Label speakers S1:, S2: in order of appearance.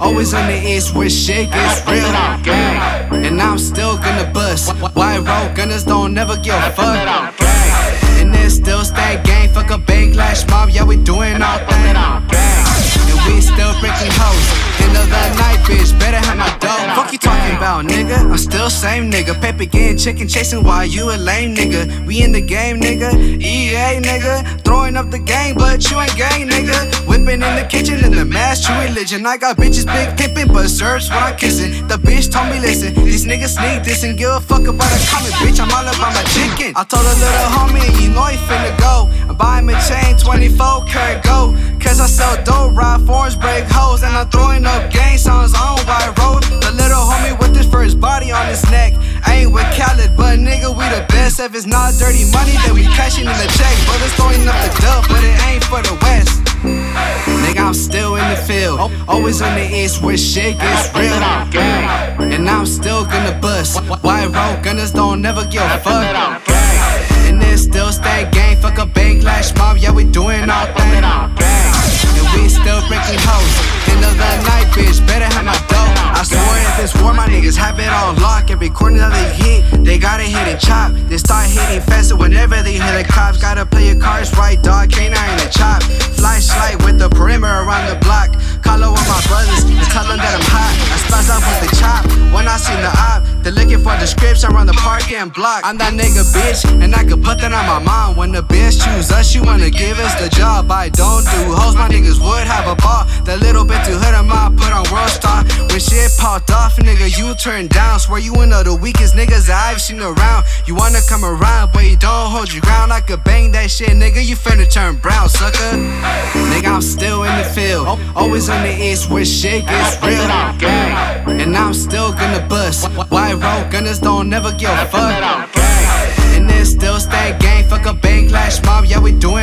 S1: Always on the east where shit gets real. And I'm still gonna bust. White road gunners don't never give a fuck. And then still stay gang, fuck a bank lash mob, yeah we doing all thing. And we still breaking hoes. The night, bitch, better have my dough. Fuck you talking about, nigga? I'm still same nigga. Paper getting chicken chasing while you a lame nigga. We in the game, nigga. EA, nigga. Throwing up the game, but you ain't gang, nigga. Whipping in the kitchen in the mass, true religion. I got bitches big pimping, but serves when I'm kissing. The bitch told me, listen, these niggas sneak this and give a fuck about a comment, bitch. I'm all about my chicken. I told a little homie, you know he finna go. I'm buying a chain, 24 karat gold. I sell dope, ride forms, break hoes, and I'm throwing up gang songs on white road. The little homie with his first body on his neck. I ain't with Khaled, but nigga, we the best. If it's not dirty money, then we cashing in the check. Brothers throwing up the dub, but it ain't for the West. Nigga, I'm still in the field. Always in the east where shit gets real. And I'm still gonna bust. White road gunners don't never give a fuck. Have it on lock. Every corner that they hit, they gotta hit and chop. They start hitting faster whenever they hit the cops. Gotta play your cards right, dog. Canine in the chop. Flashlight with the perimeter around the block. Call over my brothers and tell them that I'm hot. I splash up with the chop. When I seen the op, they're looking for the scripts around the park and block. I'm that nigga bitch, and I could put that on my mom. When the bitch choose us, she wanna give us the job. I don't do hoes, my niggas would have a ball. That little bit too hood mine put on world star. When shit popped off, nigga, you turn down. Swear you one of the weakest niggas I've seen around. You wanna come around, but you don't hold your ground. I could bang that shit, nigga. You finna turn brown, sucker. Nigga, I'm still in the field. Always on the east where shit gets real. And I'm still gonna bust. White road gunners don't never give a fuck. And then still stay gang, fuck a bank lash mob, yeah, we doing.